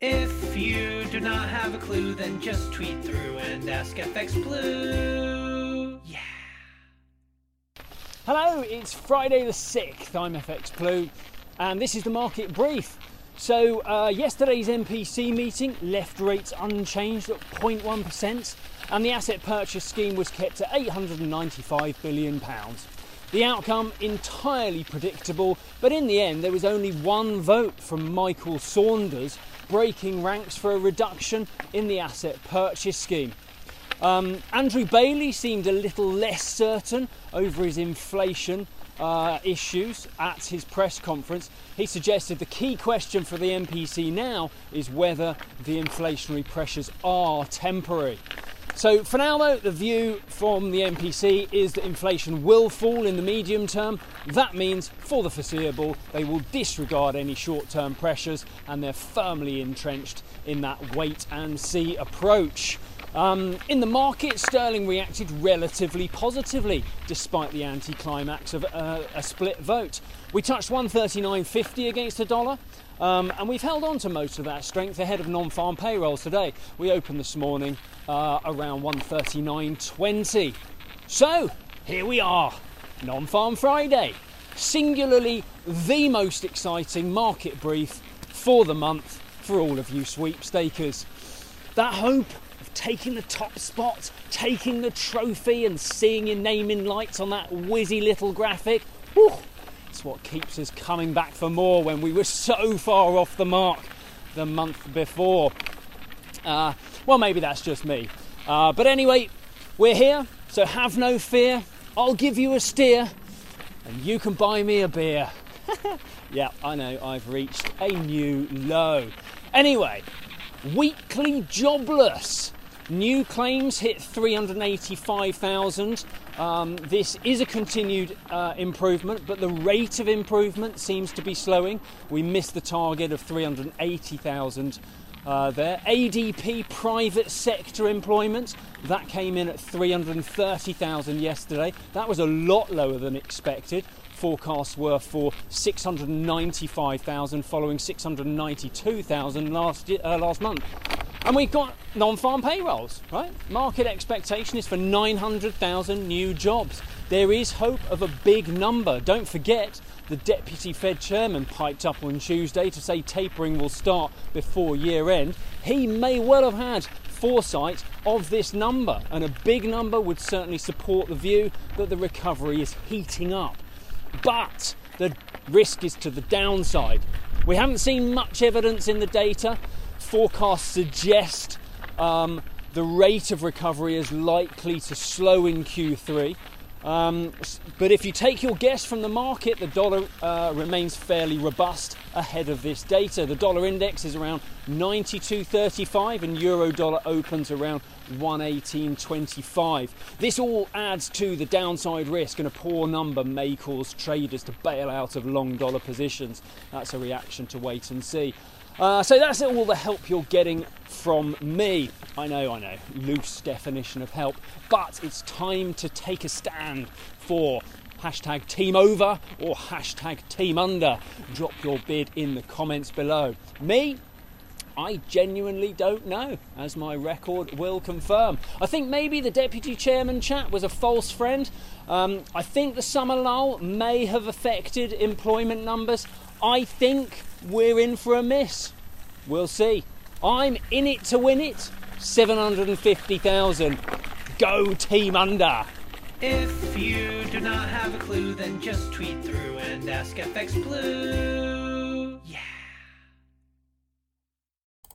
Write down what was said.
If you do not have a clue, then just tweet through and ask FX Blue. Yeah. Hello, it's Friday the 6th. I'm FX Blue, and this is the market brief. So, uh, yesterday's MPC meeting left rates unchanged at 0.1%, and the asset purchase scheme was kept at £895 billion. The outcome entirely predictable, but in the end, there was only one vote from Michael Saunders breaking ranks for a reduction in the asset purchase scheme. Um, Andrew Bailey seemed a little less certain over his inflation uh, issues at his press conference. He suggested the key question for the MPC now is whether the inflationary pressures are temporary. So, for now, though, the view from the MPC is that inflation will fall in the medium term. That means, for the foreseeable, they will disregard any short term pressures and they're firmly entrenched in that wait and see approach. Um, in the market, sterling reacted relatively positively despite the anticlimax of uh, a split vote. We touched 139.50 against the dollar. Um, and we've held on to most of that strength ahead of non-farm payrolls today. We opened this morning uh, around 139.20. So here we are, non-farm Friday, singularly the most exciting market brief for the month for all of you sweepstakers. That hope of taking the top spot, taking the trophy, and seeing your name in lights on that whizzy little graphic. Whew, it's what keeps us coming back for more when we were so far off the mark the month before. Uh, well, maybe that's just me. Uh, but anyway, we're here, so have no fear. I'll give you a steer, and you can buy me a beer. yeah, I know, I've reached a new low. Anyway, weekly jobless. New claims hit 385,000. Um, this is a continued uh, improvement, but the rate of improvement seems to be slowing. We missed the target of 380,000 uh, there. ADP private sector employment that came in at 330,000 yesterday. That was a lot lower than expected. Forecasts were for 695,000, following 692,000 last uh, last month. And we've got non farm payrolls, right? Market expectation is for 900,000 new jobs. There is hope of a big number. Don't forget, the Deputy Fed Chairman piped up on Tuesday to say tapering will start before year end. He may well have had foresight of this number, and a big number would certainly support the view that the recovery is heating up. But the risk is to the downside. We haven't seen much evidence in the data forecasts suggest um, the rate of recovery is likely to slow in Q3. Um, but if you take your guess from the market, the dollar uh, remains fairly robust ahead of this data. The dollar index is around 92.35 and euro dollar opens around 118.25. This all adds to the downside risk, and a poor number may cause traders to bail out of long dollar positions. That's a reaction to wait and see. Uh, so that's all the help you're getting from me. I know, I know, loose definition of help, but it's time to take a stand for hashtag team over or hashtag team under. Drop your bid in the comments below. Me, I genuinely don't know, as my record will confirm. I think maybe the deputy chairman chat was a false friend. Um, I think the summer lull may have affected employment numbers. I think we're in for a miss. We'll see. I'm in it to win it. 750,000. Go team under. If you do not have a clue, then just tweet through and ask FX Blue.